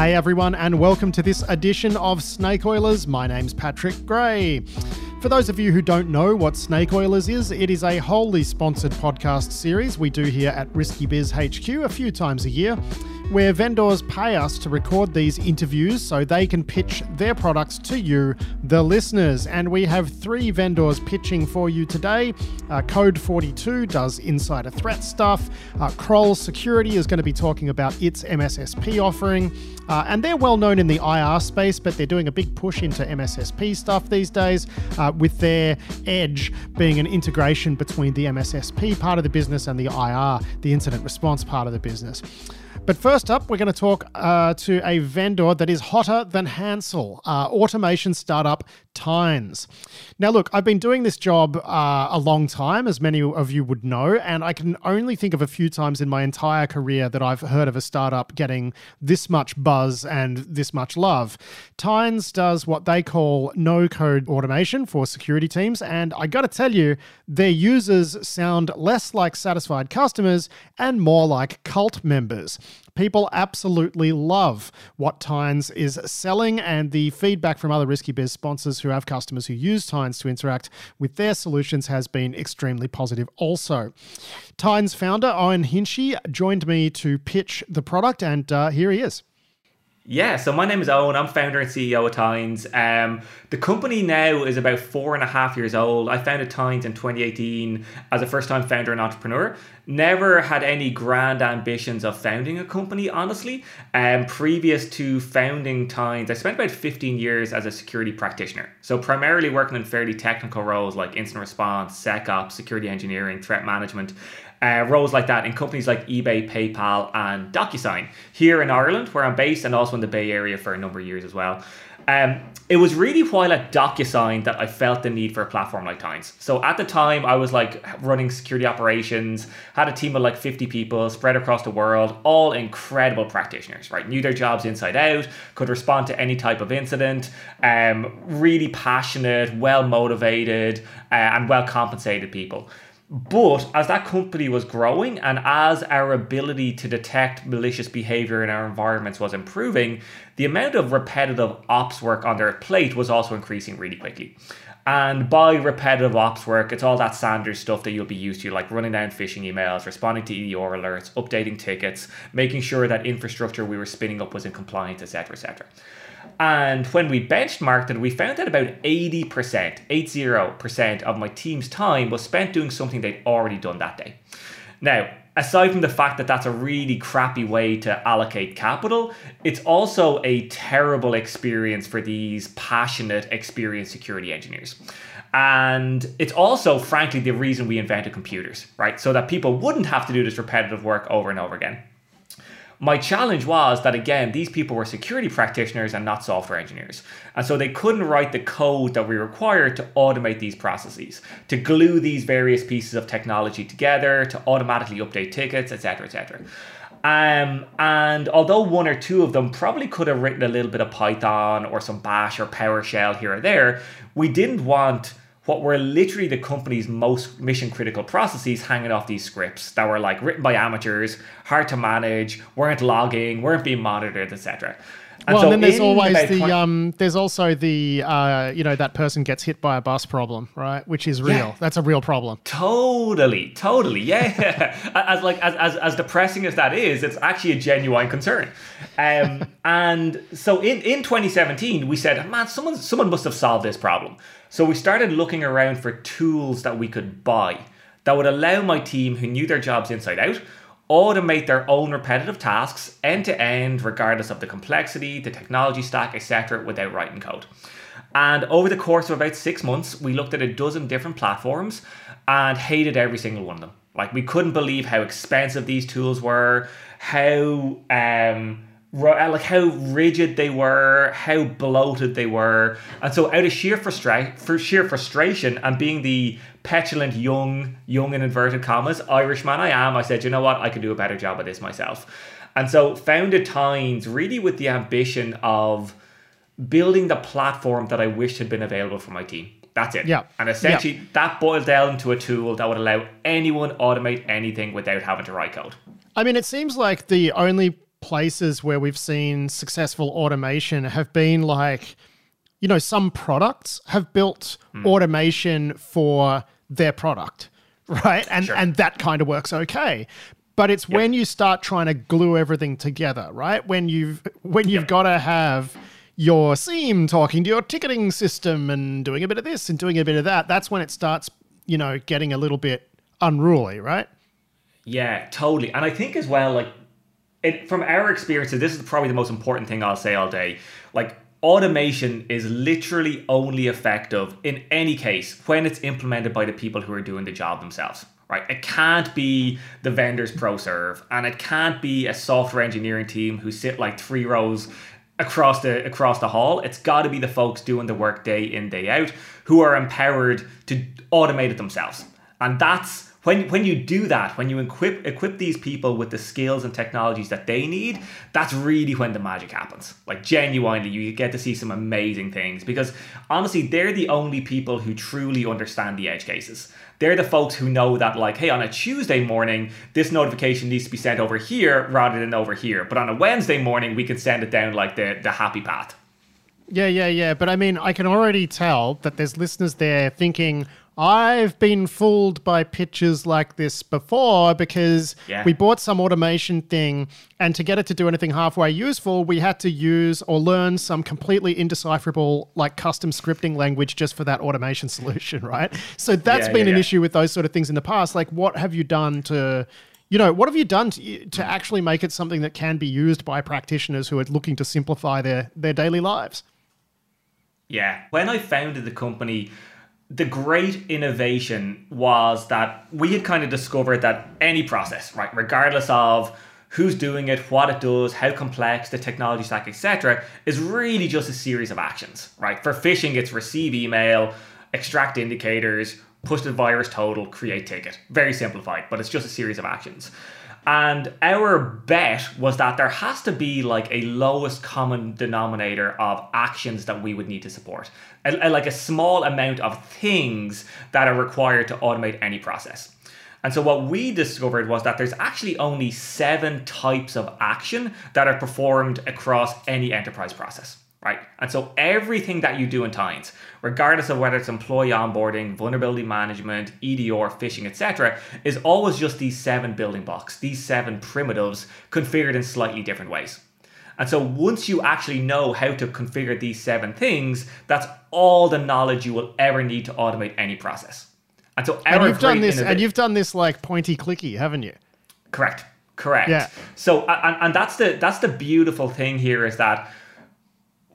Hey everyone, and welcome to this edition of Snake Oilers. My name's Patrick Gray. For those of you who don't know what Snake Oilers is, it is a wholly sponsored podcast series we do here at Risky Biz HQ a few times a year where vendors pay us to record these interviews so they can pitch their products to you, the listeners. And we have three vendors pitching for you today. Uh, Code42 does insider threat stuff. Uh, Kroll Security is going to be talking about its MSSP offering. Uh, and they're well known in the IR space, but they're doing a big push into MSSP stuff these days, uh, with their edge being an integration between the MSSP part of the business and the IR, the incident response part of the business. But first up, we're going to talk uh, to a vendor that is hotter than Hansel, uh, automation startup Tines. Now, look, I've been doing this job uh, a long time, as many of you would know, and I can only think of a few times in my entire career that I've heard of a startup getting this much buzz and this much love. Tines does what they call no code automation for security teams, and I got to tell you, their users sound less like satisfied customers and more like cult members. People absolutely love what Tines is selling, and the feedback from other Risky Biz sponsors who have customers who use Tines to interact with their solutions has been extremely positive also. Tines founder Eoin Hinchy joined me to pitch the product, and uh, here he is. Yeah, so my name is Eoin. I'm founder and CEO of Tines. Um, the company now is about four and a half years old. I founded Tines in 2018 as a first time founder and entrepreneur. Never had any grand ambitions of founding a company, honestly. Um, previous to founding Tines, I spent about 15 years as a security practitioner. So, primarily working in fairly technical roles like incident response, SecOps, security engineering, threat management uh, roles like that in companies like eBay, PayPal, and DocuSign here in Ireland, where I'm based, and also in the Bay Area for a number of years as well. Um, it was really while at DocuSign that I felt the need for a platform like Tines. So at the time, I was like running security operations, had a team of like 50 people spread across the world, all incredible practitioners, right? Knew their jobs inside out, could respond to any type of incident, um, really passionate, well motivated, uh, and well compensated people. But as that company was growing and as our ability to detect malicious behavior in our environments was improving, the amount of repetitive ops work on their plate was also increasing really quickly. And by repetitive ops work, it's all that standard stuff that you'll be used to, like running down phishing emails, responding to EDR alerts, updating tickets, making sure that infrastructure we were spinning up was in compliance, etc., etc. And when we benchmarked it, we found that about 80%, 80% of my team's time was spent doing something they'd already done that day. Now, aside from the fact that that's a really crappy way to allocate capital, it's also a terrible experience for these passionate, experienced security engineers. And it's also, frankly, the reason we invented computers, right? So that people wouldn't have to do this repetitive work over and over again. My challenge was that again, these people were security practitioners and not software engineers. And so they couldn't write the code that we required to automate these processes, to glue these various pieces of technology together, to automatically update tickets, etc., etc. Um, and although one or two of them probably could have written a little bit of Python or some Bash or PowerShell here or there, we didn't want what were literally the company's most mission critical processes hanging off these scripts that were like written by amateurs, hard to manage, weren't logging, weren't being monitored, etc. And well, so and then there's always the 20- um, there's also the uh, you know that person gets hit by a bus problem, right? Which is real. Yeah. That's a real problem. Totally, totally, yeah. as like as, as as depressing as that is, it's actually a genuine concern. Um, and so in in 2017, we said, man, someone someone must have solved this problem. So we started looking around for tools that we could buy that would allow my team who knew their jobs inside out automate their own repetitive tasks end to end regardless of the complexity, the technology stack, etc. without writing code. And over the course of about 6 months, we looked at a dozen different platforms and hated every single one of them. Like we couldn't believe how expensive these tools were, how um Uh, like how rigid they were, how bloated they were, and so out of sheer frustration, for sheer frustration, and being the petulant young, young in inverted commas Irishman I am, I said, you know what, I could do a better job of this myself, and so founded Tines really with the ambition of building the platform that I wished had been available for my team. That's it. Yeah. And essentially, yeah. that boiled down to a tool that would allow anyone automate anything without having to write code. I mean, it seems like the only places where we've seen successful automation have been like, you know, some products have built mm. automation for their product, right? And sure. and that kind of works okay. But it's yep. when you start trying to glue everything together, right? When you've when you've yep. got to have your SIEM talking to your ticketing system and doing a bit of this and doing a bit of that, that's when it starts, you know, getting a little bit unruly, right? Yeah, totally. And I think as well, like it, from our experiences, this is probably the most important thing I'll say all day. Like automation is literally only effective in any case when it's implemented by the people who are doing the job themselves. Right? It can't be the vendor's ProServe, and it can't be a software engineering team who sit like three rows across the across the hall. It's got to be the folks doing the work day in day out who are empowered to automate it themselves, and that's when when you do that, when you equip equip these people with the skills and technologies that they need, that's really when the magic happens. Like genuinely, you get to see some amazing things because honestly, they're the only people who truly understand the edge cases. They're the folks who know that like, hey, on a Tuesday morning, this notification needs to be sent over here rather than over here. But on a Wednesday morning, we can send it down like the the happy path. Yeah, yeah, yeah. But I mean, I can already tell that there's listeners there thinking, I've been fooled by pitches like this before because yeah. we bought some automation thing, and to get it to do anything halfway useful, we had to use or learn some completely indecipherable, like custom scripting language just for that automation solution, right? So that's yeah, been yeah, an issue with those sort of things in the past. Like, what have you done to you know, what have you done to, to actually make it something that can be used by practitioners who are looking to simplify their, their daily lives? Yeah. When I founded the company, the great innovation was that we had kind of discovered that any process, right, regardless of who's doing it, what it does, how complex the technology stack, etc., is really just a series of actions, right? For phishing, it's receive email, extract indicators, push the VirusTotal, create ticket. Very simplified, but it's just a series of actions. And our bet was that there has to be like a lowest common denominator of actions that we would need to support, a, a, like a small amount of things that are required to automate any process. And so what we discovered was that there's actually only seven types of action that are performed across any enterprise process right? And so everything that you do in Tines, regardless of whether it's employee onboarding, vulnerability management, EDR, phishing, etc., is always just these seven building blocks, these seven primitives configured in slightly different ways. And so once you actually know how to configure these seven things, that's all the knowledge you will ever need to automate any process. And so and you've done this, and you've done this like pointy clicky, haven't you? Correct. Correct. Yeah. So and, and that's the that's the beautiful thing here is that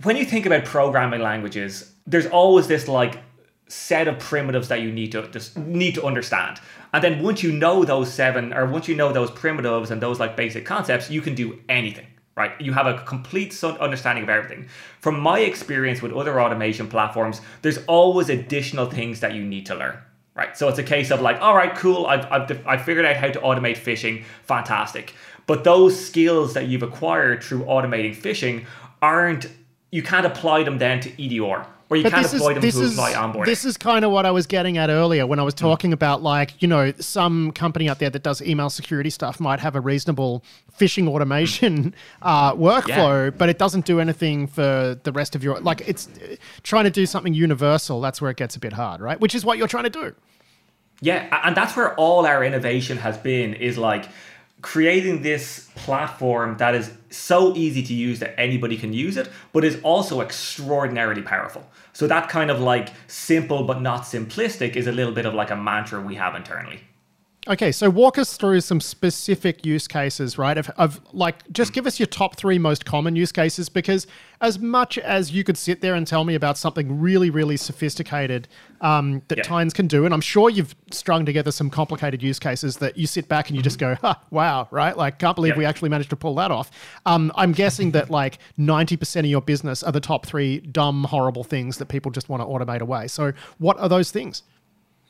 when you think about programming languages, there's always this like set of primitives that you need to just need to understand. And then once you know those seven, or once you know those primitives and those like basic concepts, you can do anything. Right, you have a complete understanding of everything. From my experience with other automation platforms, there's always additional things that you need to learn right? So it's a case of like, all right, cool, I've, I've, I've figured out how to automate phishing, fantastic. But those skills that you've acquired through automating phishing aren't you can't apply them then to EDR or you but can't apply is, them to is, apply onboarding. This is kind of what I was getting at earlier when I was talking mm. about like, you know, some company out there that does email security stuff might have a reasonable phishing automation uh, workflow, yeah. but it doesn't do anything for the rest of your like it's trying to do something universal, that's where it gets a bit hard, right? Which is what you're trying to do. Yeah, and that's where all our innovation has been is like creating this platform that is so easy to use that anybody can use it, but is also extraordinarily powerful. So that kind of like simple but not simplistic is a little bit of like a mantra we have internally. Okay, so walk us through some specific use cases, right? Of, of, like, just give us your top three most common use cases because, as much as you could sit there and tell me about something really, really sophisticated um, that yeah. Tines can do, and I'm sure you've strung together some complicated use cases that you sit back and you just go, huh, wow, right? Like, can't believe yeah. we actually managed to pull that off. Um, I'm guessing that like 90% of your business are the top three dumb, horrible things that people just want to automate away. So, what are those things?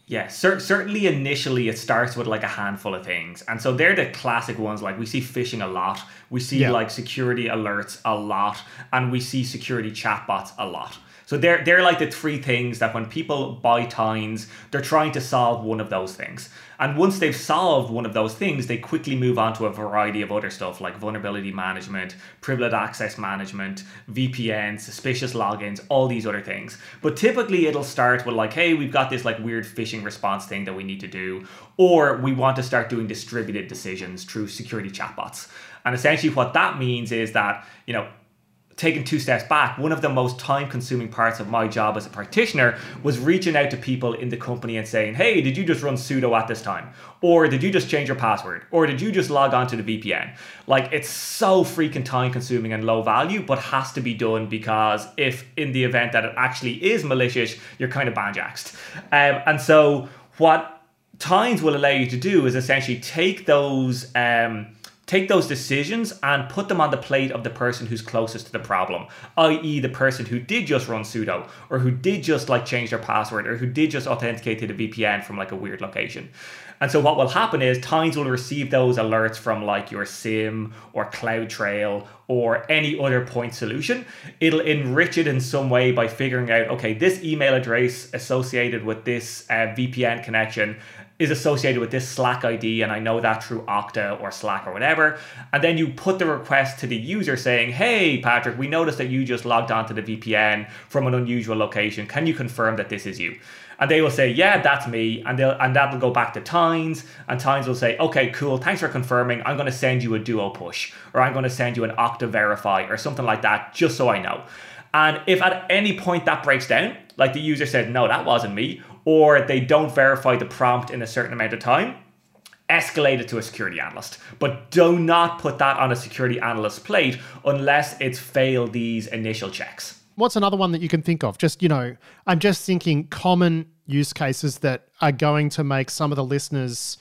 Yeah, cer- certainly initially it starts with like a handful of things. And so they're the classic ones. Like we see phishing a lot, we see yeah. like security alerts a lot, and we see security chatbots a lot. So they're they're like the three things that when people buy Tines, they're trying to solve one of those things. And once they've solved one of those things, they quickly move on to a variety of other stuff like vulnerability management, privileged access management, VPN, suspicious logins, all these other things. But typically it'll start with like, hey, we've got this like weird phishing response thing that we need to do, or we want to start doing distributed decisions through security chatbots. And essentially what that means is that, you know, taking two steps back, one of the most time consuming parts of my job as a practitioner was reaching out to people in the company and saying, hey, did you just run sudo at this time? Or did you just change your password? Or did you just log on to the VPN? Like it's so freaking time consuming and low value, but has to be done because if in the event that it actually is malicious, you're kind of banjaxed. Um, and so what Tines will allow you to do is essentially take those um, take those decisions and put them on the plate of the person who's closest to the problem, i.e., the person who did just run sudo or who did just like change their password or who did just authenticate to the VPN from like a weird location. And so what will happen is Tines will receive those alerts from like your SIEM or CloudTrail or any other point solution. It'll enrich it in some way by figuring out, okay, this email address associated with this uh, VPN connection is associated with this Slack ID, and I know that through Okta or Slack or whatever. And then you put the request to the user saying, Hey, Patrick, we noticed that you just logged onto the VPN from an unusual location. Can you confirm that this is you? And they will say, Yeah, that's me. And they'll and that'll go back to Tines. And Tines will say, Okay, cool, thanks for confirming. I'm gonna send you a duo push, or I'm gonna send you an Okta verify or something like that, just so I know. And if at any point that breaks down, like the user said, no, that wasn't me, or they don't verify the prompt in a certain amount of time, escalate it to a security analyst. But do not put that on a security analyst plate unless it's failed these initial checks. What's another one that you can think of? Just, you know, I'm just thinking common use cases that are going to make some of the listeners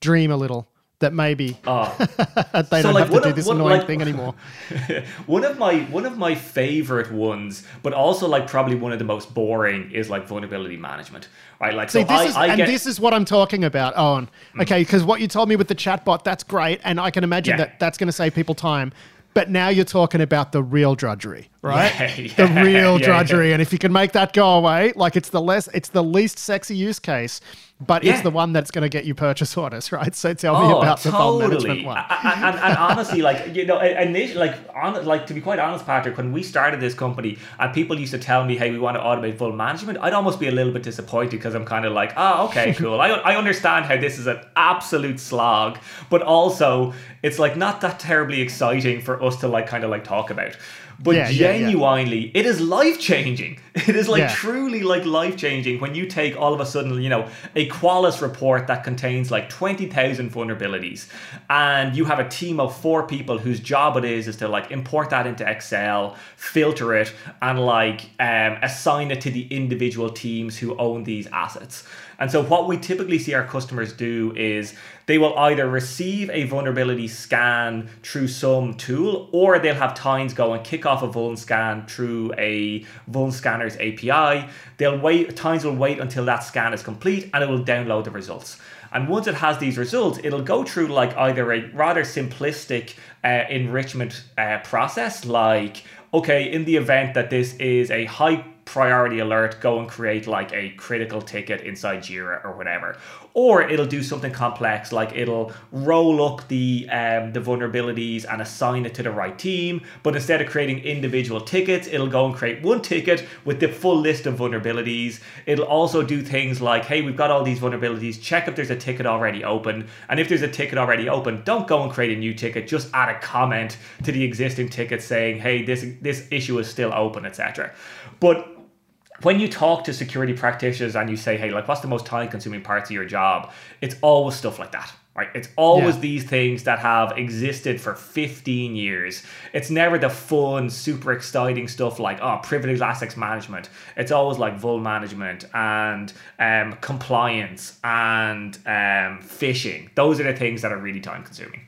dream a little that maybe oh. they so don't like have to do of, this annoying like, thing anymore. one of my one of my favorite ones, but also like probably one of the most boring is like vulnerability management. Right, like See, so this I, is, I and get, this is what I'm talking about, Eoin. Mm. Okay, because what you told me with the chatbot, that's great, and I can imagine yeah. that that's going to save people time. But now you're talking about the real drudgery, right? Yeah, yeah, the real drudgery, and if you can make that go away, like it's the less, it's the least sexy use case but yeah. it's the one that's going to get you purchase orders, right? So tell me oh, about the totally. vuln management one. and, and, and, honestly, like you know, initially, like on, like to be quite honest, Patrick, when we started this company, and people used to tell me, "Hey, we want to automate vuln management," I'd almost be a little bit disappointed because I'm kind of like, "Oh, okay, cool. I I understand how this is an absolute slog, but also it's like not that terribly exciting for us to like kind of like talk about." But yeah, genuinely, yeah, yeah. it is life changing. It is like truly like life changing when you take all of a sudden, you know, a Qualys report that contains like 20,000 vulnerabilities and you have a team of four people whose job it is is to like import that into Excel, filter it and like um, assign it to the individual teams who own these assets. And so, what we typically see our customers do is they will either receive a vulnerability scan through some tool, or they'll have Tines go and kick off a vuln scan through a vuln scanner's API. They'll wait, Tines will wait until that scan is complete, and it will download the results. And once it has these results, it'll go through like either a rather simplistic uh, enrichment uh, process, like okay, in the event that this is a high priority alert, go and create like a critical ticket inside Jira or whatever. Or it'll do something complex like it'll roll up the um, the vulnerabilities and assign it to the right team. But instead of creating individual tickets, it'll go and create one ticket with the full list of vulnerabilities. It'll also do things like, hey, we've got all these vulnerabilities. Check if there's a ticket already open, and if there's a ticket already open, don't go and create a new ticket. Just add a comment to the existing ticket saying, hey, this this issue is still open, etc. But when you talk to security practitioners and you say, hey, like, what's the most time consuming parts of your job? It's always stuff like that, right? It's always yeah. these things that have existed for 15 years. It's never the fun, super exciting stuff like, oh, privileged access management. It's always like vuln management and um, compliance and um, phishing. Those are the things that are really time consuming.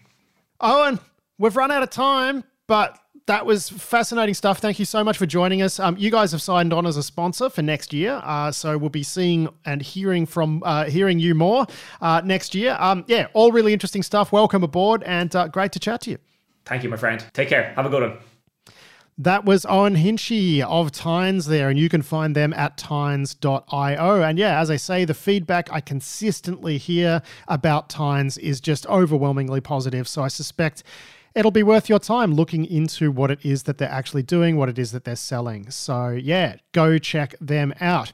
Eoin, we've run out of time, but that was fascinating stuff. Thank you so much for joining us. Um, you guys have signed on as a sponsor for next year, uh, so we'll be seeing and hearing from uh, hearing you more uh, next year. Um, yeah, all really interesting stuff. Welcome aboard, and uh, great to chat to you. Thank you, my friend. Take care. Have a good one. That was Eoin Hinchy of Tines there, and you can find them at tines.io. And yeah, as I say, the feedback I consistently hear about Tines is just overwhelmingly positive. So I suspect it'll be worth your time looking into what it is that they're actually doing, what it is that they're selling. So yeah, go check them out.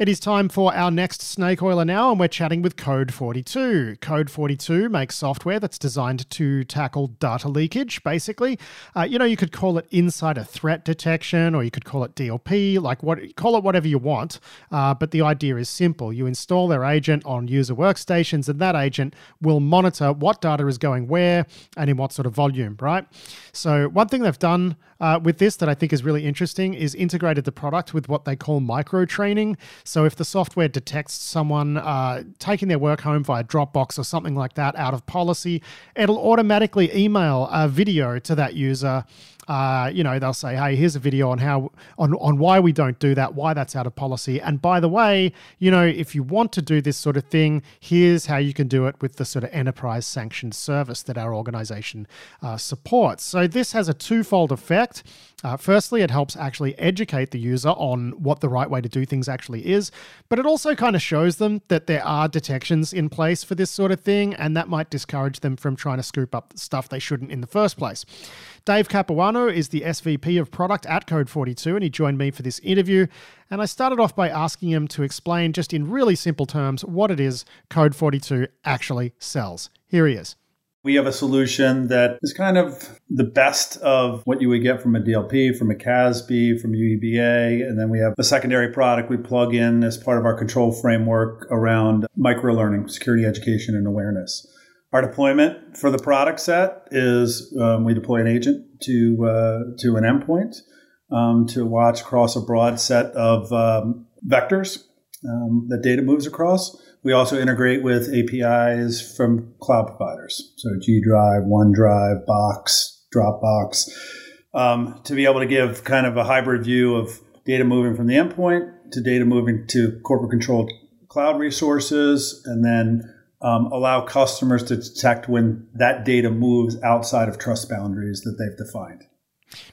It is time for our next snake oiler now, and we're chatting with Code42. Code 42 makes software that's designed to tackle data leakage, basically. Uh, you know, you could call it insider threat detection, or you could call it DLP, like what call it whatever you want. Uh, but the idea is simple. You install their agent on user workstations, and that agent will monitor what data is going where and in what sort of volume, right? So, one thing they've done uh, with this that I think is really interesting is integrated the product with what they call micro training. So if the software detects someone uh, taking their work home via Dropbox or something like that out of policy, it'll automatically email a video to that user uh, you know, they'll say, "Hey, here's a video on how on on why we don't do that, why that's out of policy." And by the way, you know, if you want to do this sort of thing, here's how you can do it with the sort of enterprise sanctioned service that our organization uh, supports. So this has a twofold effect. Uh, firstly, it helps actually educate the user on what the right way to do things actually is, but it also kind of shows them that there are detections in place for this sort of thing, and that might discourage them from trying to scoop up stuff they shouldn't in the first place. Dave Capuano is the SVP of product at Code42, and he joined me for this interview. And I started off by asking him to explain, just in really simple terms, what it is Code42 actually sells. Here he is. We have a solution that is kind of the best of what you would get from a DLP, from a CASB, from UEBA. And then we have a secondary product we plug in as part of our control framework around micro learning, security education, and awareness. Our deployment for the product set is um, we deploy an agent to, uh, to an endpoint um, to watch across a broad set of um, vectors um, that data moves across. We also integrate with APIs from cloud providers, so G Drive, OneDrive, Box, Dropbox, um, to be able to give kind of a hybrid view of data moving from the endpoint to data moving to corporate controlled cloud resources, and then um, allow customers to detect when that data moves outside of trust boundaries that they've defined.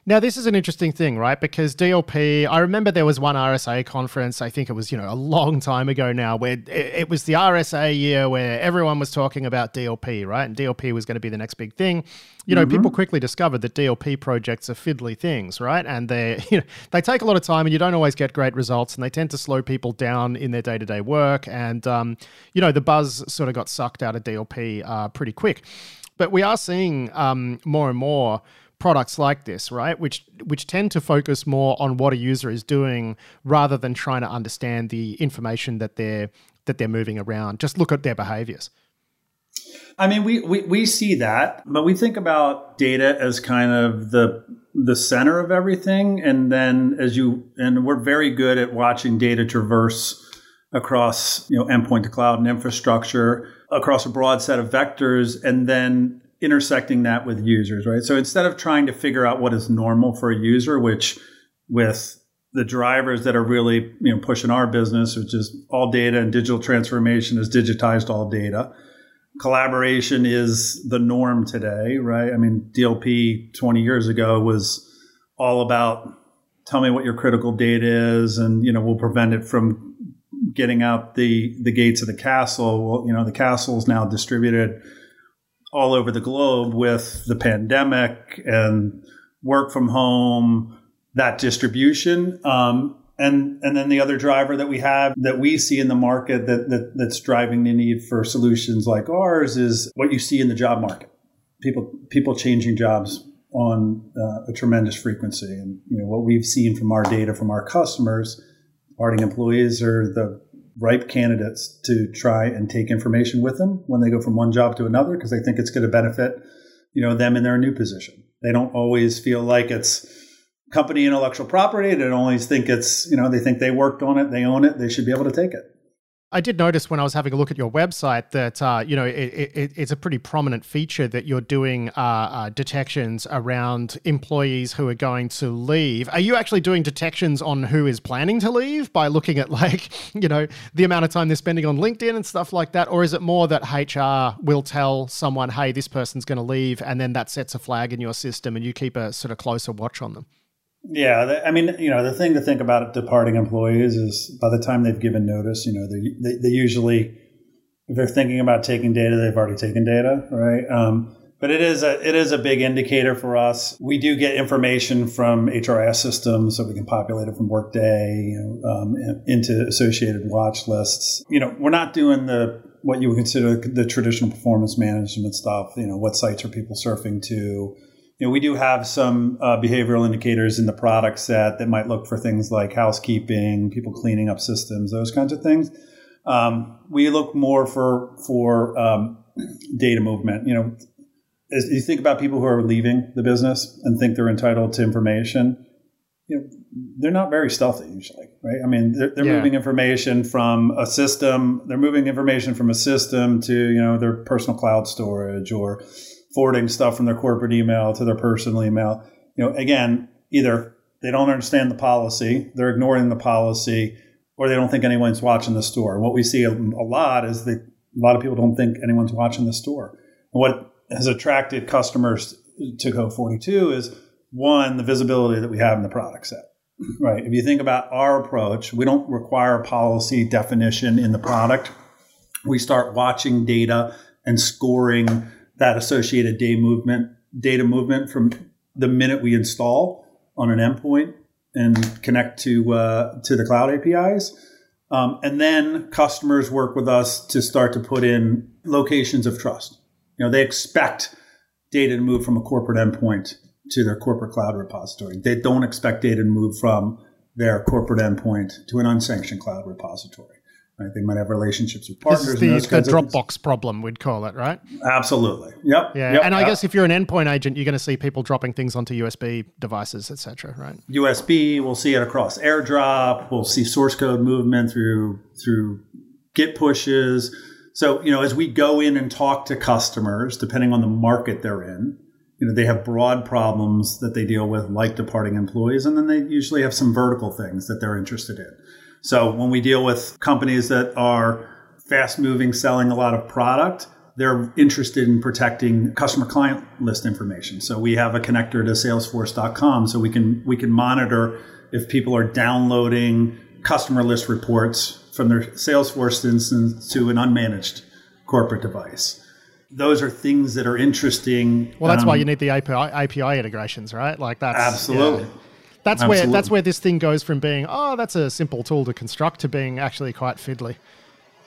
Now, this is an interesting thing, right? Because DLP, I remember there was one RSA conference, I think it was, you know, a long time ago now, where it, it, was the RSA year where everyone was talking about DLP, right? And DLP was going to be the next big thing. You know, mm-hmm. people quickly discovered that DLP projects are fiddly things, right? And they, you know, they take a lot of time and you don't always get great results and they tend to slow people down in their day to day work. And, um, you know, the buzz sort of got sucked out of DLP uh, pretty quick. But we are seeing um, more and more products like this, right? Which which tend to focus more on what a user is doing rather than trying to understand the information that they're that they're moving around. Just look at their behaviors. I mean, we, we, we see that, but we think about data as kind of the the center of everything, and then as you and we're very good at watching data traverse across you know endpoint to cloud and infrastructure across a broad set of vectors, and then intersecting that with users, right? So instead of trying to figure out what is normal for a user, which with the drivers that are really you know pushing our business, which is all data and digital transformation is digitized all data. Collaboration is the norm today, right? I mean, DLP 20 years ago was all about tell me what your critical data is, and you know we'll prevent it from getting out the the gates of the castle. Well, you know the castle is now distributed all over the globe with the pandemic and work from home, that distribution. Um, and and then the other driver that we have that we see in the market that, that that's driving the need for solutions like ours is what you see in the job market. People people changing jobs on uh, a tremendous frequency, and you know what we've seen from our data from our customers, departing employees are the ripe candidates to try and take information with them when they go from one job to another because they think it's going to benefit you know them in their new position. They don't always feel like it's company intellectual property. They don't always think it's you know they think they worked on it they own it they should be able to take it I did notice when I was having a look at your website that uh, you know it, it, it's a pretty prominent feature that you're doing uh, uh, detections around employees who are going to leave. Are you actually doing detections on who is planning to leave by looking at like you know the amount of time they're spending on LinkedIn and stuff like that, or is it more that HR will tell someone, hey, this person's going to leave, and then that sets a flag in your system and you keep a sort of closer watch on them? Yeah, I mean, you know, the thing to think about departing employees is by the time they've given notice, you know, they, they, they usually, if they're thinking about taking data, they've already taken data, right? Um, but it is a it is a big indicator for us. We do get information from HRIS systems, so we can populate it from Workday you know, um, into associated watch lists. You know, we're not doing the what you would consider the traditional performance management stuff. You know, what sites are people surfing to? You know, we do have some uh, behavioral indicators in the product set that might look for things like housekeeping, people cleaning up systems, those kinds of things. Um, we look more for for um, data movement. You know, as you think about people who are leaving the business and think they're entitled to information, you know, they're not very stealthy usually, right? I mean, they're, they're yeah. moving information from a system, they're moving information from a system to, you know, their personal cloud storage or forwarding stuff from their corporate email to their personal email. You know, again, either they don't understand the policy, they're ignoring the policy, or they don't think anyone's watching the store. What we see a, a lot is that a lot of people don't think anyone's watching the store. what has attracted customers to Code42 is one, the visibility that we have in the product set. Right. If you think about our approach, we don't require policy definition in the product. We start watching data and scoring that associated data movement, data movement from the minute we install on an endpoint and connect to uh, to the cloud APIs. Um, and then customers work with us to start to put in locations of trust. You know, they expect data to move from a corporate endpoint to their corporate cloud repository. They don't expect data to move from their corporate endpoint to an unsanctioned cloud repository. Right? They might have relationships with partners. This is the, the Dropbox problem, we'd call it, right? Absolutely. Yep. Yeah. Yep. And I guess if you're an endpoint agent, you're going to see people dropping things onto USB devices, etc. Right? USB. We'll see it across AirDrop. We'll see source code movement through through Git pushes so, you know, as we go in and talk to customers, depending on the market they're in, you know, they have broad problems that they deal with, like departing employees, and then they usually have some vertical things that they're interested in. So when we deal with companies that are fast moving, selling a lot of product, they're interested in protecting customer client list information. So we have a connector to salesforce.com so we can we can monitor if people are downloading customer list reports from their Salesforce instance to an unmanaged corporate device. Those are things that are interesting. Well, that's um, why you need the API, API integrations, right? Like that's absolutely. Yeah. That's absolutely. where that's where this thing goes from being oh that's a simple tool to construct to being actually quite fiddly.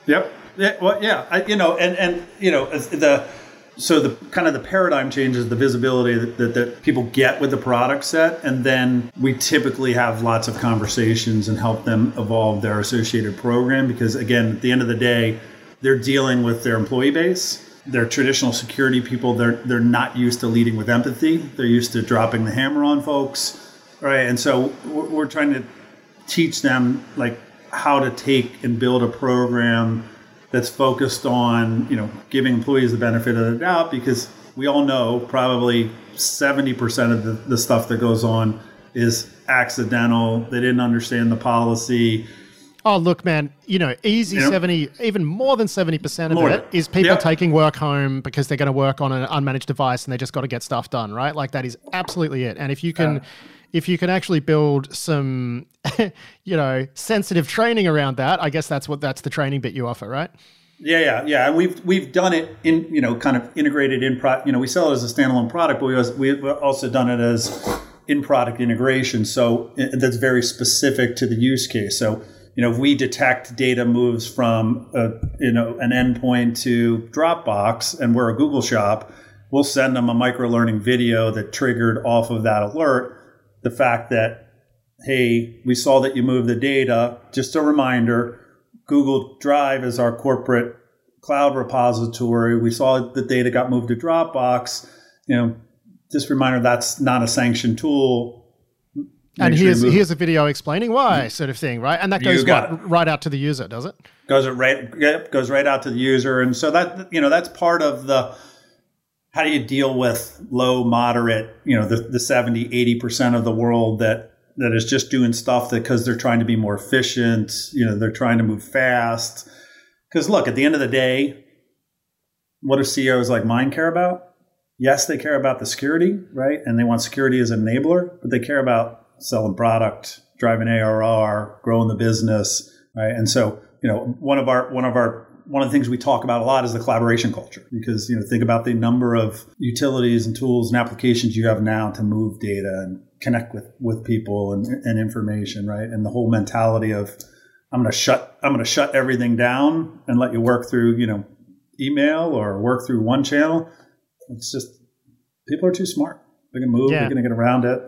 Yep. Yeah. Well, yeah. I, you know, and and you know the so the kind of the paradigm changes the visibility that, that, that, people get with the product set and then we typically have lots of conversations and help them evolve their associated program because again at the end of the day they're dealing with their employee base they're traditional security people they're they're not used to leading with empathy they're used to dropping the hammer on folks right and so we're, trying to teach them like how to take and build a program that's focused on you know giving employees the benefit of the doubt because we all know probably 70% of the, the stuff that goes on is accidental they didn't understand the policy Oh, look, man, you know, easy yep. 70, even more than 70% of more. it is people yep. taking work home because they're going to work on an unmanaged device and they just got to get stuff done, right? Like that is absolutely it. And if you can, uh, if you can actually build some, you know, sensitive training around that, I guess that's what, that's the training bit you offer, right? Yeah, yeah, yeah. And we've we've done it in you know kind of integrated in pro. You know, we sell it as a standalone product, but we also, we've also done it as in product integration. So uh, that's very specific to the use case. So you know, if we detect data moves from a, you know an endpoint to Dropbox, and we're a Google shop, we'll send them a micro learning video that triggered off of that alert. The fact that hey, we saw that you moved the data. Just a reminder, Google Drive is our corporate cloud repository. We saw the data got moved to Dropbox. You know, just a reminder that's not a sanctioned tool and here's here's a video explaining why, sort of thing, right? And that goes what, right out to the user, does it? Goes it right, yep, goes right out to the user, and so that you know that's part of the how do you deal with low, moderate, you know, the, the 70, 80% of the world that that is just doing stuff that because they're trying to be more efficient, you know, they're trying to move fast. Because look, at the end of the day, what do CEOs like mine care about? Yes, they care about the security, right? And they want security as an enabler, but they care about selling product, driving ARR, growing the business, right? And so, you know, one of our one of our one of the things we talk about a lot is the collaboration culture because you know think about the number of utilities and tools and applications you have now to move data and connect with with people and, and information right? And the whole mentality of i'm going to shut i'm going to shut everything down and let you work through you know email or work through one channel. It's just people are too smart. They can move yeah. they're going to get around it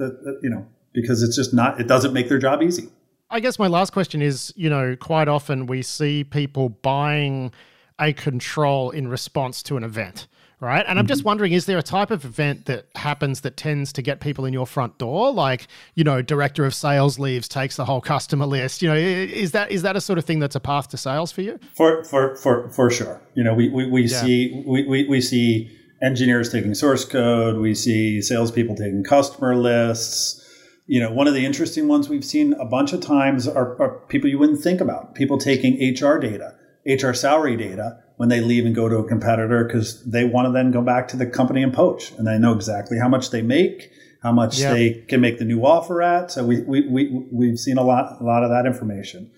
you know because it's just not it doesn't make their job easy I guess my last question is, you know, quite often we see people buying a control in response to an event, right? And I'm just mm-hmm. wondering, is there a type of event that happens that tends to get people in your front door? Like, you know, director of sales leaves, takes the whole customer list. You know, is that is that a sort of thing that's a path to sales for you? For for for for sure. You know, we we, we yeah. see we, we, we see engineers taking source code, we see salespeople taking customer lists you know, one of the interesting ones we've seen a bunch of times are, are, people you wouldn't think about. People taking HR data, HR salary data when they leave and go to a competitor because they want to then go back to the company and poach, and they know exactly how much they make, how much yep. they can make the new offer at. So we we we we've seen a lot a lot of that information.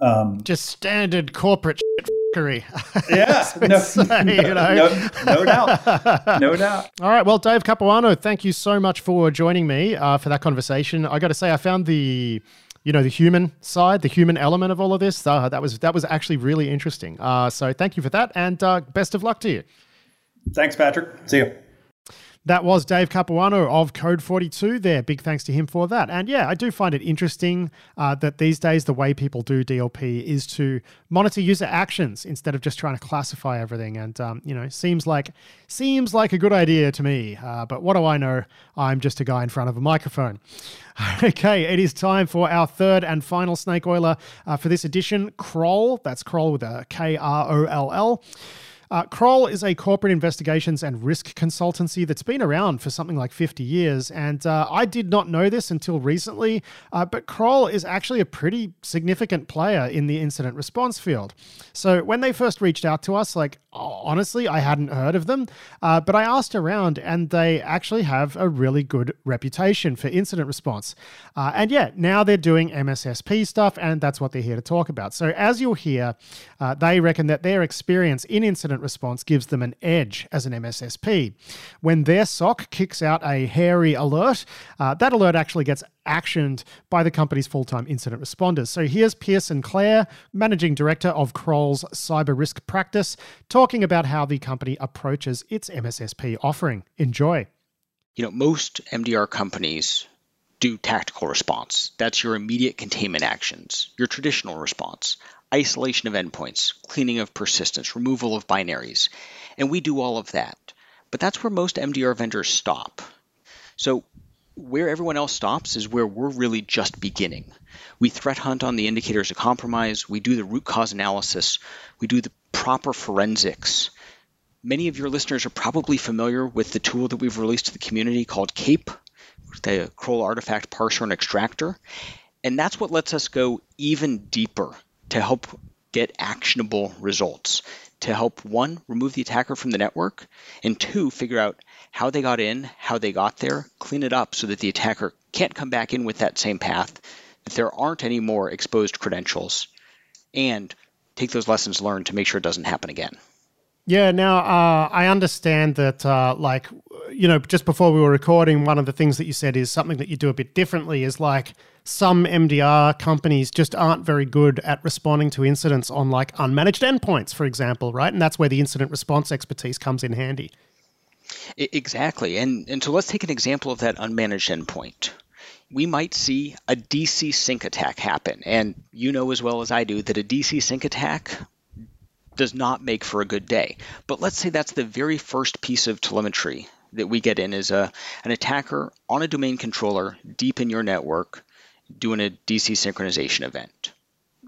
Um, Just standard corporate shit yeah, no, say, no, you know? no, no, doubt, no doubt. All right, well, Dave Capuano, thank you so much for joining me uh, for that conversation. I got to say, I found the you know the human side, the human element of all of this. Uh, that was that was actually really interesting. Uh, so thank you for that, and uh, best of luck to you. Thanks, Patrick. See you. That was Dave Capuano of Code42 there. Big thanks to him for that. And yeah, I do find it interesting uh, that these days the way people do DLP is to monitor user actions instead of just trying to classify everything. And um, you know, seems like seems like a good idea to me. Uh, but what do I know? I'm just a guy in front of a microphone. Okay, it is time for our third and final snake oiler uh, for this edition. Kroll. That's Kroll with a K R O L L. Uh, Kroll is a corporate investigations and risk consultancy that's been around for something like 50 years. And uh, I did not know this until recently, uh, but Kroll is actually a pretty significant player in the incident response field. So when they first reached out to us, like, honestly, I hadn't heard of them, uh, but I asked around and they actually have a really good reputation for incident response. Uh, and yeah, now they're doing MSSP stuff, and that's what they're here to talk about. So as you'll hear, uh, they reckon that their experience in incident response gives them an edge as an MSSP. When their SOC kicks out a hairy alert, uh, that alert actually gets actioned by the company's full time incident responders. So here's Pearson Clare, Managing Director of Kroll's Cyber Risk Practice, talking about how the company approaches its MSSP offering. Enjoy. You know, most MDR companies do tactical response. That's your immediate containment actions, your traditional response isolation of endpoints, cleaning of persistence, removal of binaries. And we do all of that. But that's where most MDR vendors stop. So where everyone else stops is where we're really just beginning. We threat hunt on the indicators of compromise, we do the root cause analysis, we do the proper forensics. Many of your listeners are probably familiar with the tool that we've released to the community called KAPE, the Kroll Artifact Parser and Extractor. And that's what lets us go even deeper to help get actionable results, to help one, remove the attacker from the network, and two, figure out how they got in, how they got there, clean it up so that the attacker can't come back in with that same path, that there aren't any more exposed credentials, and take those lessons learned to make sure it doesn't happen again. Yeah, now uh, I understand that, uh, like, you know, just before we were recording, one of the things that you said is something that you do a bit differently is like some MDR companies just aren't very good at responding to incidents on like unmanaged endpoints, for example, right? And that's where the incident response expertise comes in handy. Exactly. And, and so let's take an example of that unmanaged endpoint. We might see a DC sync attack happen. And you know as well as I do that a DC sync attack does not make for a good day. But let's say that's the very first piece of telemetry that we get in is a, an attacker on a domain controller deep in your network doing a DC synchronization event.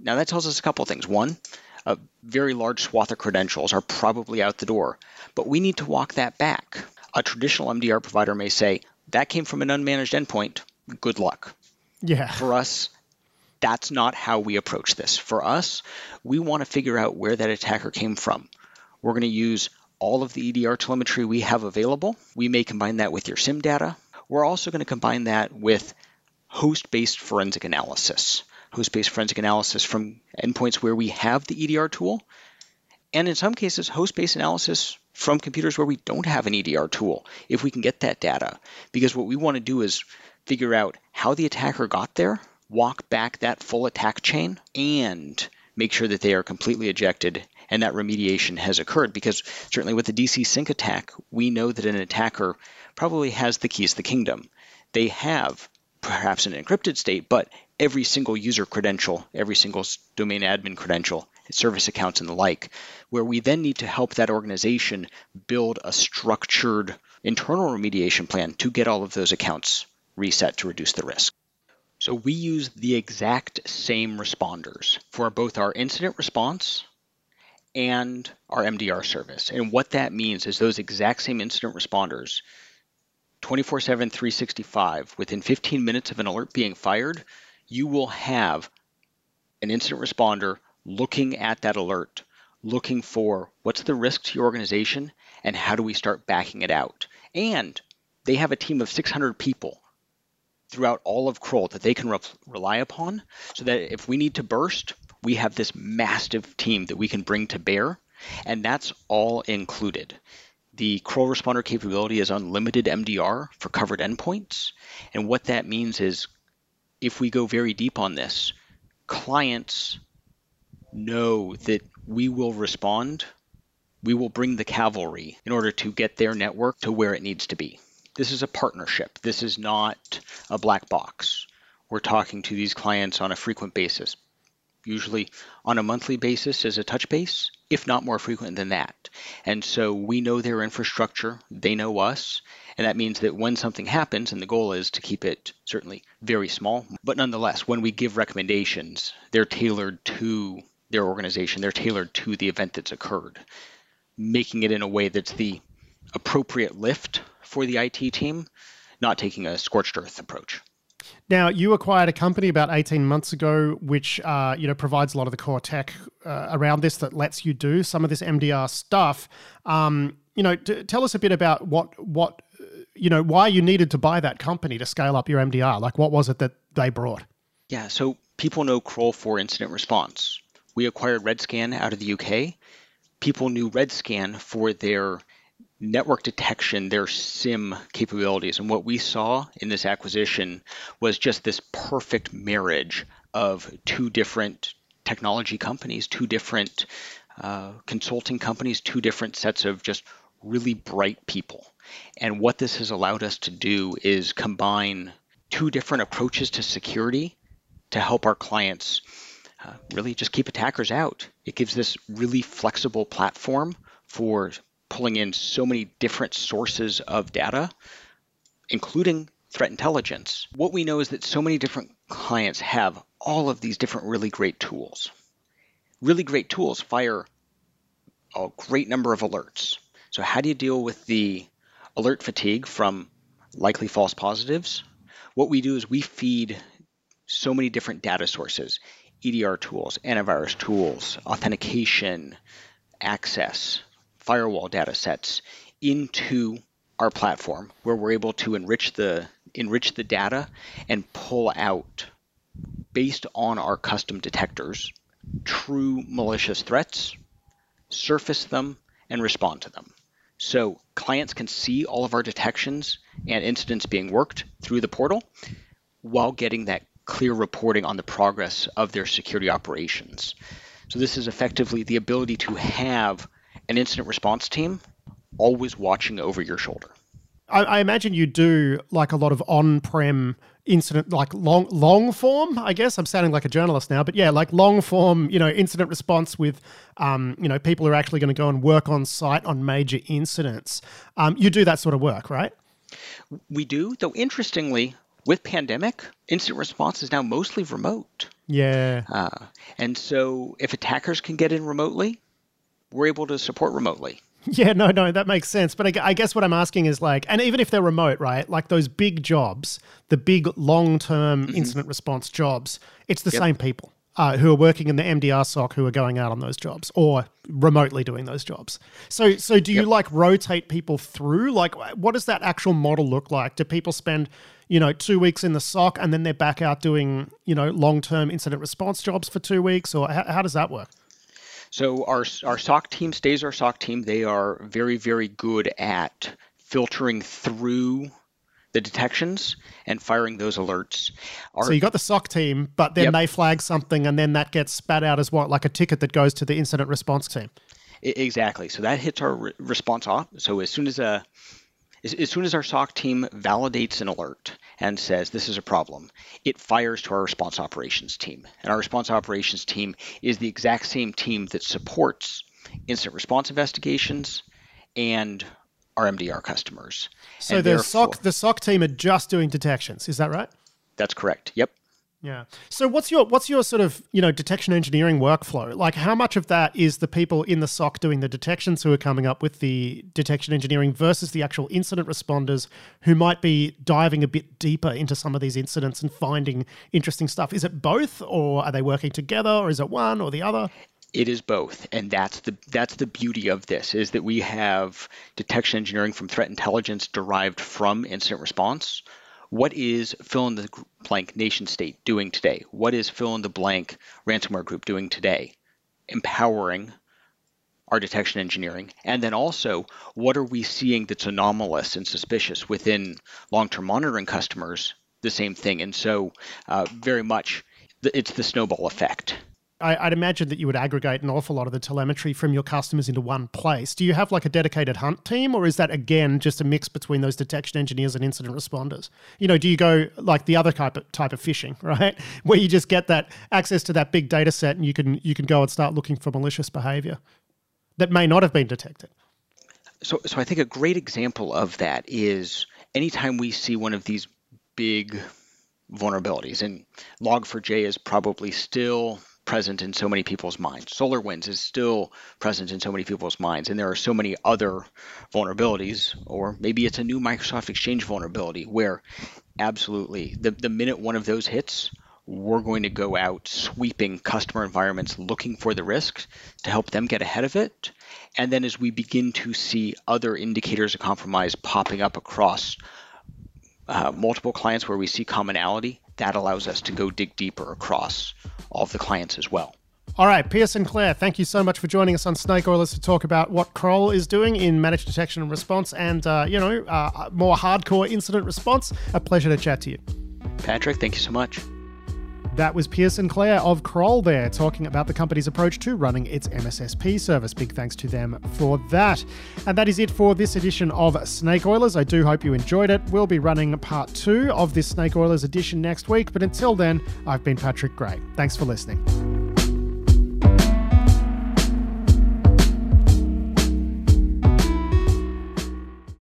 Now that tells us a couple things. One, a very large swath of credentials are probably out the door, but we need to walk that back. A traditional MDR provider may say, that came from an unmanaged endpoint, good luck. Yeah. For us, that's not how we approach this. For us, we want to figure out where that attacker came from. We're going to use all of the EDR telemetry we have available. We may combine that with your SIEM data. We're also going to combine that with host based forensic analysis. Host based forensic analysis from endpoints where we have the EDR tool, and in some cases, host based analysis from computers where we don't have an EDR tool, if we can get that data. Because what we want to do is figure out how the attacker got there, walk back that full attack chain, and make sure that they are completely ejected and that remediation has occurred. Because certainly with the DC sync attack, we know that an attacker probably has the keys to the kingdom. They have perhaps an encrypted state, but every single user credential, every single domain admin credential, service accounts, and the like, where we then need to help that organization build a structured internal remediation plan to get all of those accounts reset to reduce the risk. So we use the exact same responders for both our incident response and our MDR service. And what that means is those exact same incident responders 24 7, 365, within 15 minutes of an alert being fired, you will have an incident responder looking at that alert, looking for what's the risk to your organization and how do we start backing it out. And they have a team of 600 people throughout all of Kroll that they can re- rely upon so that if we need to burst, we have this massive team that we can bring to bear. And that's all included. The Kroll Responder capability is unlimited MDR for covered endpoints. And what that means is if we go very deep on this, clients know that we will respond, we will bring the cavalry in order to get their network to where it needs to be. This is a partnership. This is not a black box. We're talking to these clients on a frequent basis, usually on a monthly basis as a touch base, if not more frequent than that. And so we know their infrastructure, they know us, and that means that when something happens, and the goal is to keep it certainly very small, but nonetheless, when we give recommendations, they're tailored to their organization, they're tailored to the event that's occurred, making it in a way that's the appropriate lift for the IT team, not taking a scorched earth approach. Now, you acquired a company about 18 months ago, which uh, you know provides a lot of the core tech uh, around this that lets you do some of this MDR stuff. Um, you know, t- tell us a bit about what what you know why you needed to buy that company to scale up your MDR. Like, what was it that they brought? Yeah, so people know Kroll for incident response. We acquired Redscan out of the UK. People knew Redscan for their network detection, their SIEM capabilities. And what we saw in this acquisition was just this perfect marriage of two different technology companies, two different uh, consulting companies, two different sets of just really bright people. And what this has allowed us to do is combine two different approaches to security to help our clients uh, really just keep attackers out. It gives this really flexible platform for pulling in so many different sources of data, including threat intelligence. What we know is that so many different clients have all of these different really great tools. Really great tools fire a great number of alerts. So, how do you deal with the alert fatigue from likely false positives? What we do is we feed so many different data sources EDR tools, antivirus tools, authentication, access, firewall data sets into our platform where we're able to enrich the enrich the data and pull out based on our custom detectors true malicious threats surface them and respond to them. So clients can see all of our detections and incidents being worked through the portal while getting that clear reporting on the progress of their security operations. So this is effectively the ability to have an incident response team always watching over your shoulder. I, I imagine you do like a lot of on-prem incident like long long form i guess. I'm sounding like a journalist now but yeah like long form you know incident response with um, you know people who are actually going to go and work on site on major incidents. Um, you do that sort of work right? We do though interestingly with pandemic incident response is now mostly remote. Yeah. Uh, and so if attackers can get in remotely we're able to support remotely. Yeah, no, no, that makes sense. But I, I, guess what I'm asking is like, and even if they're remote, right? Like those big jobs, the big long term mm-hmm. incident response jobs, it's the yep. same people. uh, who are working in the MDR SOC who are going out on those jobs or remotely doing those jobs. So, so do you yep. like rotate people through? Like, what does that actual model look like? Do people spend, you know, two weeks in the SOC and then they're back out doing, you know, long term incident response jobs for two weeks, or how, how does that work? So our our SOC team stays our SOC team. They are very very good at filtering through the detections and firing those alerts. Our, so you got the SOC team, but then yep. they flag something, and then that gets spat out as what, like a ticket that goes to the incident response team. Exactly. So that hits our re- response off. So as soon as a as, as soon as our SOC team validates an alert and says this is a problem, it fires to our response operations team. And our response operations team is the exact same team that supports incident response investigations and our MDR customers. So the SOC the SOC team are just doing detections, is that right? That's correct. Yep. Yeah. So what's your what's your sort of you know detection engineering workflow? Like how much of that is the people in the SOC doing the detections who are coming up with the detection engineering versus the actual incident responders who might be diving a bit deeper into some of these incidents and finding interesting stuff? Is it both, or are they working together, or is it one or the other? it is both and that's the that's the beauty of this is that we have detection engineering from threat intelligence derived from incident response what is fill in the blank nation state doing today? What is fill in the blank ransomware group doing today? Empowering our detection engineering. And then also what are we seeing that's anomalous and suspicious within long-term monitoring customers? The same thing. And so uh, very much it's the snowball effect I, would imagine that you would aggregate an awful lot of the telemetry from your customers into one place. Do you have like a dedicated hunt team, or is that again just a mix between those detection engineers and incident responders? You know, do you go like the other type of type of phishing, right, where you just get that access to that big data set and you can you can go and start looking for malicious behavior that may not have been detected? So, so I think a great example of that is anytime we see one of these big vulnerabilities, and Log4j is probably still present in so many people's minds. SolarWinds is still present in so many people's minds, and there are so many other vulnerabilities, or maybe it's a new Microsoft Exchange vulnerability where absolutely the, the minute one of those hits, we're going to go out sweeping customer environments looking for the risks to help them get ahead of it. And then as we begin to see other indicators of compromise popping up across uh, multiple clients where we see commonality, that allows us to go dig deeper across all of the clients as well. All right, Pierson Clair, thank you so much for joining us on Snake Oilers to talk about what Kroll is doing in managed detection and response and, uh, you know, uh, more hardcore incident response. A pleasure to chat to you. Patrick, thank you so much. That was Pierson Clair of Kroll there talking about the company's approach to running its MSSP service. Big thanks to them for that. And that is it for this edition of Snake Oilers. I do hope you enjoyed it. We'll be running part two of this Snake Oilers edition next week. But until then, I've been Patrick Gray. Thanks for listening.